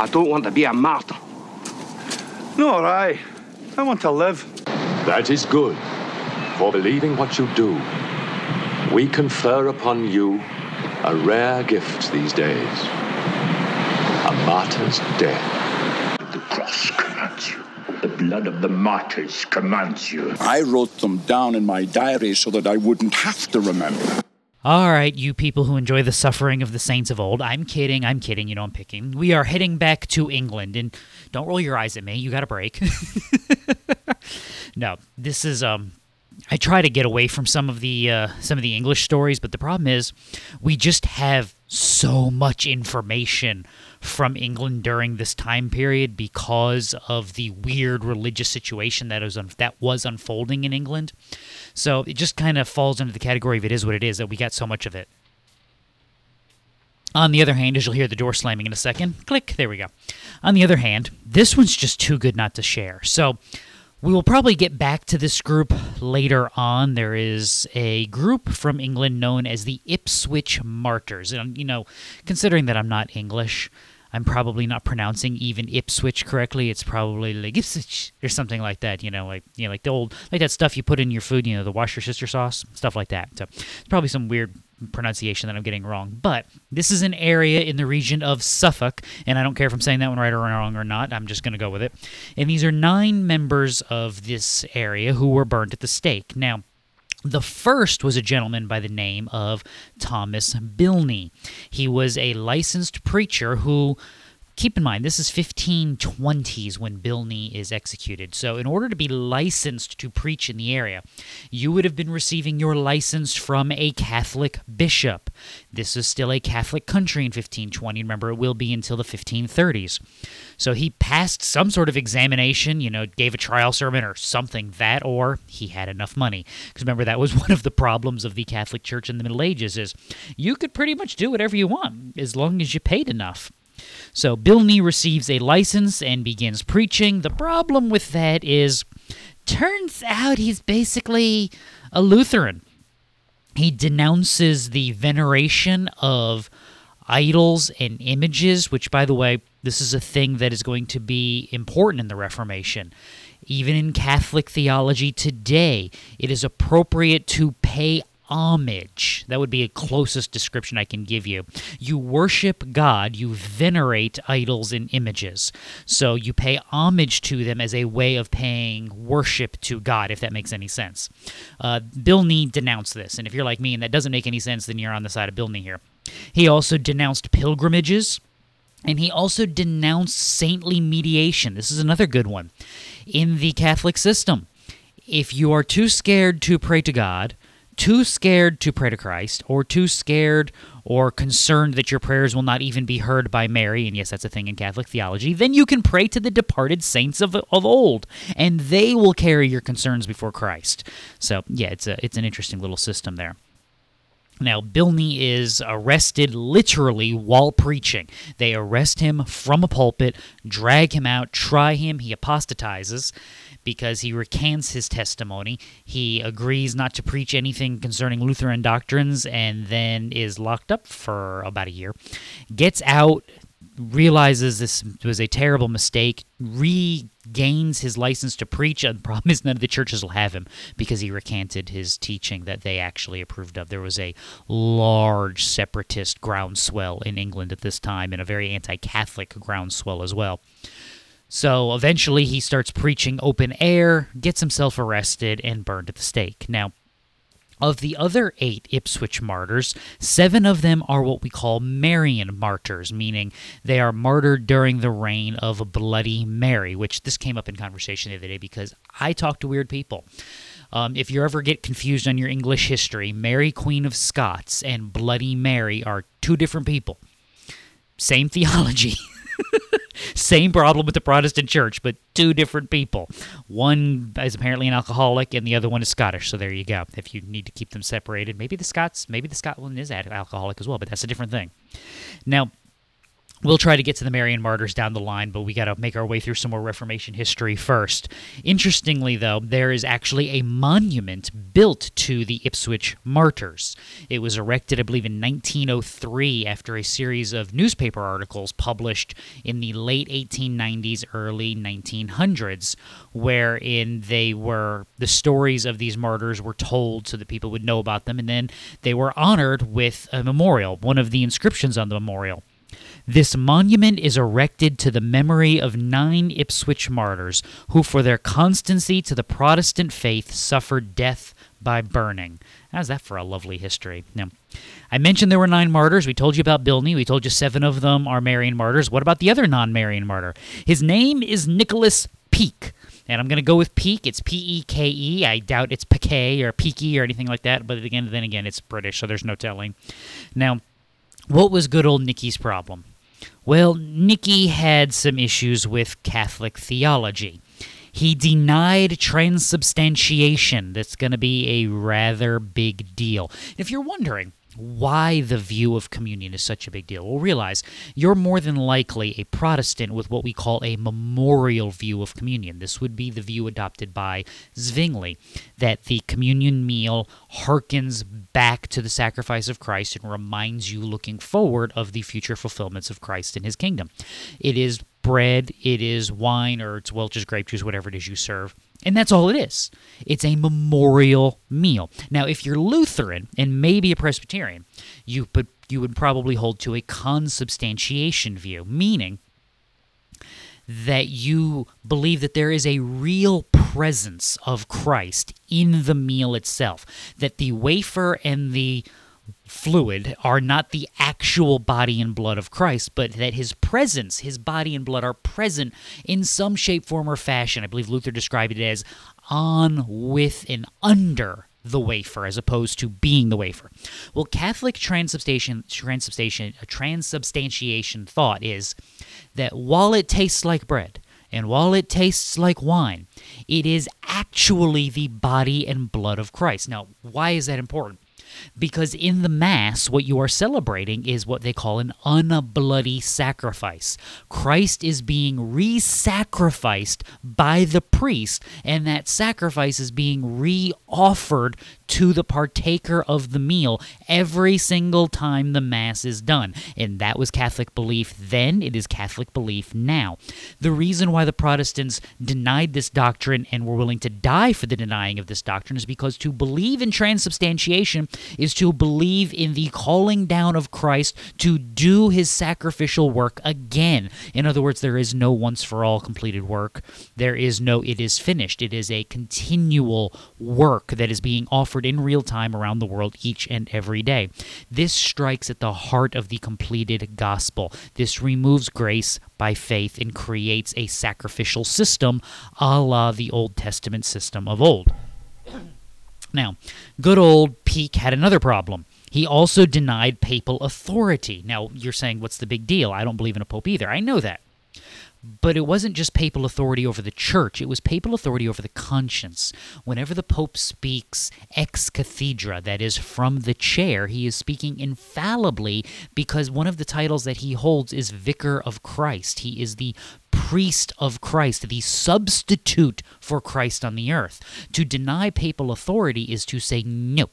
I don't want to be a martyr. Nor I. I want to live. That is good. For believing what you do, we confer upon you a rare gift these days a martyr's death. The cross commands you. The blood of the martyrs commands you. I wrote them down in my diary so that I wouldn't have to remember. All right, you people who enjoy the suffering of the saints of old. I'm kidding. I'm kidding. You know, I'm picking. We are heading back to England, and don't roll your eyes at me. You got a break. no, this is um. I try to get away from some of the uh, some of the English stories, but the problem is we just have so much information from England during this time period because of the weird religious situation that was un- that was unfolding in England. So it just kind of falls into the category of it is what it is that we got so much of it. On the other hand, as you'll hear the door slamming in a second, click, there we go. On the other hand, this one's just too good not to share. So we will probably get back to this group later on. There is a group from England known as the Ipswich Martyrs. And, you know, considering that I'm not English, I'm probably not pronouncing even Ipswich correctly. It's probably like Ipswich or something like that. You know, like you know, like the old like that stuff you put in your food. You know, the Worcestershire sauce, stuff like that. So it's probably some weird pronunciation that I'm getting wrong. But this is an area in the region of Suffolk, and I don't care if I'm saying that one right or wrong or not. I'm just going to go with it. And these are nine members of this area who were burned at the stake. Now. The first was a gentleman by the name of Thomas Bilney. He was a licensed preacher who keep in mind this is 1520s when Bilney is executed. So in order to be licensed to preach in the area, you would have been receiving your license from a Catholic bishop. This is still a Catholic country in 1520. Remember, it will be until the 1530s. So he passed some sort of examination, you know, gave a trial sermon or something that, or he had enough money. Because remember, that was one of the problems of the Catholic Church in the Middle Ages is you could pretty much do whatever you want as long as you paid enough. So Bilney receives a license and begins preaching. The problem with that is, turns out he's basically a Lutheran. He denounces the veneration of idols and images, which, by the way, this is a thing that is going to be important in the Reformation. Even in Catholic theology today, it is appropriate to pay homage. That would be a closest description I can give you. You worship God, you venerate idols and images. So you pay homage to them as a way of paying worship to God, if that makes any sense. Uh, Bilney denounced this, and if you're like me and that doesn't make any sense, then you're on the side of Bilney here. He also denounced pilgrimages. And he also denounced saintly mediation. This is another good one. In the Catholic system, if you are too scared to pray to God, too scared to pray to Christ, or too scared or concerned that your prayers will not even be heard by Mary, and yes, that's a thing in Catholic theology, then you can pray to the departed saints of, of old, and they will carry your concerns before Christ. So, yeah, it's, a, it's an interesting little system there. Now, Bilney is arrested literally while preaching. They arrest him from a pulpit, drag him out, try him. He apostatizes because he recants his testimony. He agrees not to preach anything concerning Lutheran doctrines and then is locked up for about a year. Gets out, realizes this was a terrible mistake, regains his license to preach. And the problem is, none of the churches will have him because he recanted his teaching that they actually approved of. There was a large separatist groundswell in England at this time and a very anti Catholic groundswell as well. So eventually he starts preaching open air, gets himself arrested, and burned at the stake. Now, of the other eight Ipswich martyrs, seven of them are what we call Marian martyrs, meaning they are martyred during the reign of Bloody Mary, which this came up in conversation the other day because I talk to weird people. Um, if you ever get confused on your English history, Mary, Queen of Scots, and Bloody Mary are two different people. Same theology. Same problem with the Protestant church, but two different people. One is apparently an alcoholic, and the other one is Scottish. So there you go. If you need to keep them separated, maybe the Scots, maybe the Scotland is alcoholic as well, but that's a different thing. Now, We'll try to get to the Marian martyrs down the line, but we got to make our way through some more Reformation history first. Interestingly, though, there is actually a monument built to the Ipswich martyrs. It was erected, I believe, in 1903 after a series of newspaper articles published in the late 1890s, early 1900s, wherein they were the stories of these martyrs were told so that people would know about them, and then they were honored with a memorial. One of the inscriptions on the memorial this monument is erected to the memory of nine Ipswich martyrs who, for their constancy to the Protestant faith, suffered death by burning. How's that for a lovely history? Now, I mentioned there were nine martyrs. We told you about Bilney. We told you seven of them are Marian martyrs. What about the other non Marian martyr? His name is Nicholas Peke. And I'm going to go with Peke. It's P E K E. I doubt it's Piquet or Peaky or anything like that. But again, then again, it's British, so there's no telling. Now, what was good old Nicky's problem? Well, Nicky had some issues with Catholic theology. He denied transubstantiation. That's going to be a rather big deal. If you're wondering, why the view of communion is such a big deal. Well, realize you're more than likely a Protestant with what we call a memorial view of communion. This would be the view adopted by Zwingli that the communion meal harkens back to the sacrifice of Christ and reminds you looking forward of the future fulfillments of Christ in his kingdom. It is bread, it is wine, or it's Welch's grape juice, whatever it is you serve. And that's all it is. It's a memorial meal. Now, if you're Lutheran and maybe a Presbyterian, you but you would probably hold to a consubstantiation view, meaning that you believe that there is a real presence of Christ in the meal itself, that the wafer and the fluid are not the actual body and blood of Christ, but that his presence, his body and blood are present in some shape, form, or fashion. I believe Luther described it as on, with, and under the wafer as opposed to being the wafer. Well, Catholic transubstantiation, transubstantiation, uh, transubstantiation thought is that while it tastes like bread, and while it tastes like wine, it is actually the body and blood of Christ. Now, why is that important? Because in the Mass, what you are celebrating is what they call an unbloody sacrifice. Christ is being re sacrificed by the priest, and that sacrifice is being re offered to the partaker of the meal every single time the Mass is done. And that was Catholic belief then, it is Catholic belief now. The reason why the Protestants denied this doctrine and were willing to die for the denying of this doctrine is because to believe in transubstantiation is to believe in the calling down of Christ to do his sacrificial work again. In other words, there is no once for all completed work. There is no it is finished. It is a continual work that is being offered in real time around the world each and every day. This strikes at the heart of the completed gospel. This removes grace by faith and creates a sacrificial system a la the Old Testament system of old. Now, good old Peke had another problem. He also denied papal authority. Now, you're saying, what's the big deal? I don't believe in a pope either. I know that. But it wasn't just papal authority over the church, it was papal authority over the conscience. Whenever the Pope speaks ex cathedra, that is, from the chair, he is speaking infallibly because one of the titles that he holds is Vicar of Christ. He is the priest of Christ, the substitute for Christ on the earth. To deny papal authority is to say, no,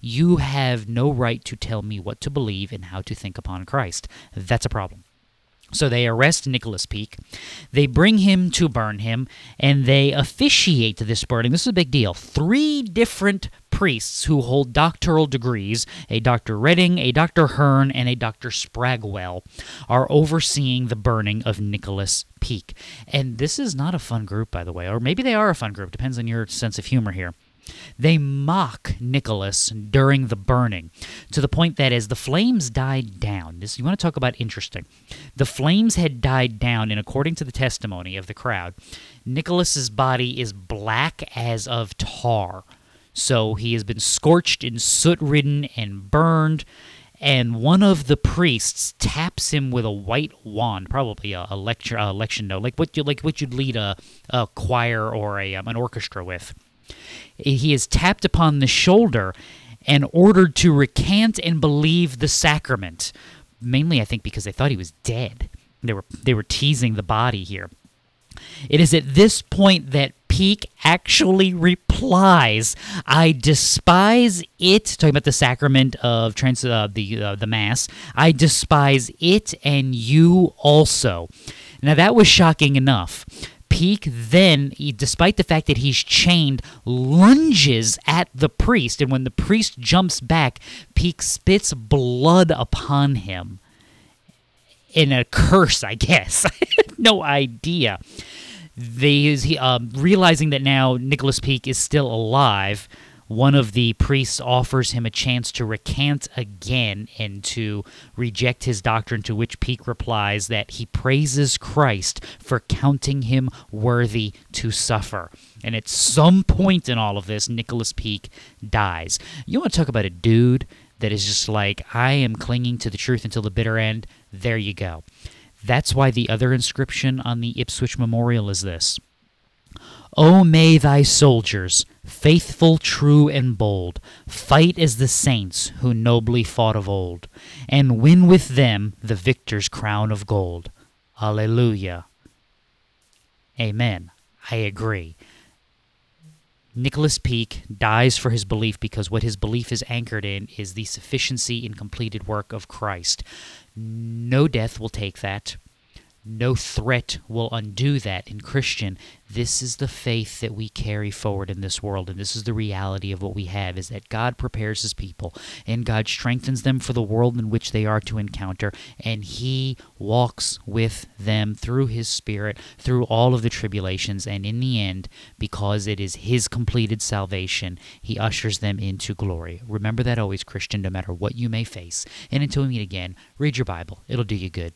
you have no right to tell me what to believe and how to think upon Christ. That's a problem. So they arrest Nicholas Peke. They bring him to burn him, and they officiate this burning. This is a big deal. Three different priests who hold doctoral degrees, a Dr. Redding, a Dr. Hearn, and a Dr. Spragwell, are overseeing the burning of Nicholas Peke. And this is not a fun group, by the way, or maybe they are a fun group, depends on your sense of humor here. They mock Nicholas during the burning to the point that as the flames died down, this you want to talk about interesting. The flames had died down, and according to the testimony of the crowd, Nicholas's body is black as of tar. So he has been scorched and soot ridden and burned. And one of the priests taps him with a white wand, probably a, a lecture, a election note, like what you like what you'd lead a, a choir or a um, an orchestra with he is tapped upon the shoulder and ordered to recant and believe the sacrament. mainly I think because they thought he was dead. They were they were teasing the body here. It is at this point that Peke actually replies, "I despise it." Talking about the sacrament of trans, uh, the uh, the mass. I despise it, and you also. Now that was shocking enough. Peke then, he- despite the fact that he's chained, lunges at the priest, and when the priest jumps back, Peke spits blood upon him in a curse, I guess. No idea. They, he, um, realizing that now Nicholas Peke is still alive, one of the priests offers him a chance to recant again and to reject his doctrine, to which Peke replies that he praises Christ for counting him worthy to suffer. And at some point in all of this, Nicholas Peke dies. You want to talk about a dude that is just like, I am clinging to the truth until the bitter end? There you go. That's why the other inscription on the Ipswich Memorial is this O may thy soldiers, faithful, true, and bold, fight as the saints who nobly fought of old, and win with them the victor's crown of gold. Alleluia. Amen. I agree. Nicholas Peke dies for his belief because what his belief is anchored in is the sufficiency and completed work of Christ. No death will take that. No threat will undo that in Christian. This is the faith that we carry forward in this world, and this is the reality of what we have is that God prepares his people and God strengthens them for the world in which they are to encounter, and he walks with them through his spirit, through all of the tribulations, and in the end, because it is his completed salvation, he ushers them into glory. Remember that always, Christian, no matter what you may face. And until we meet again, read your Bible. It'll do you good.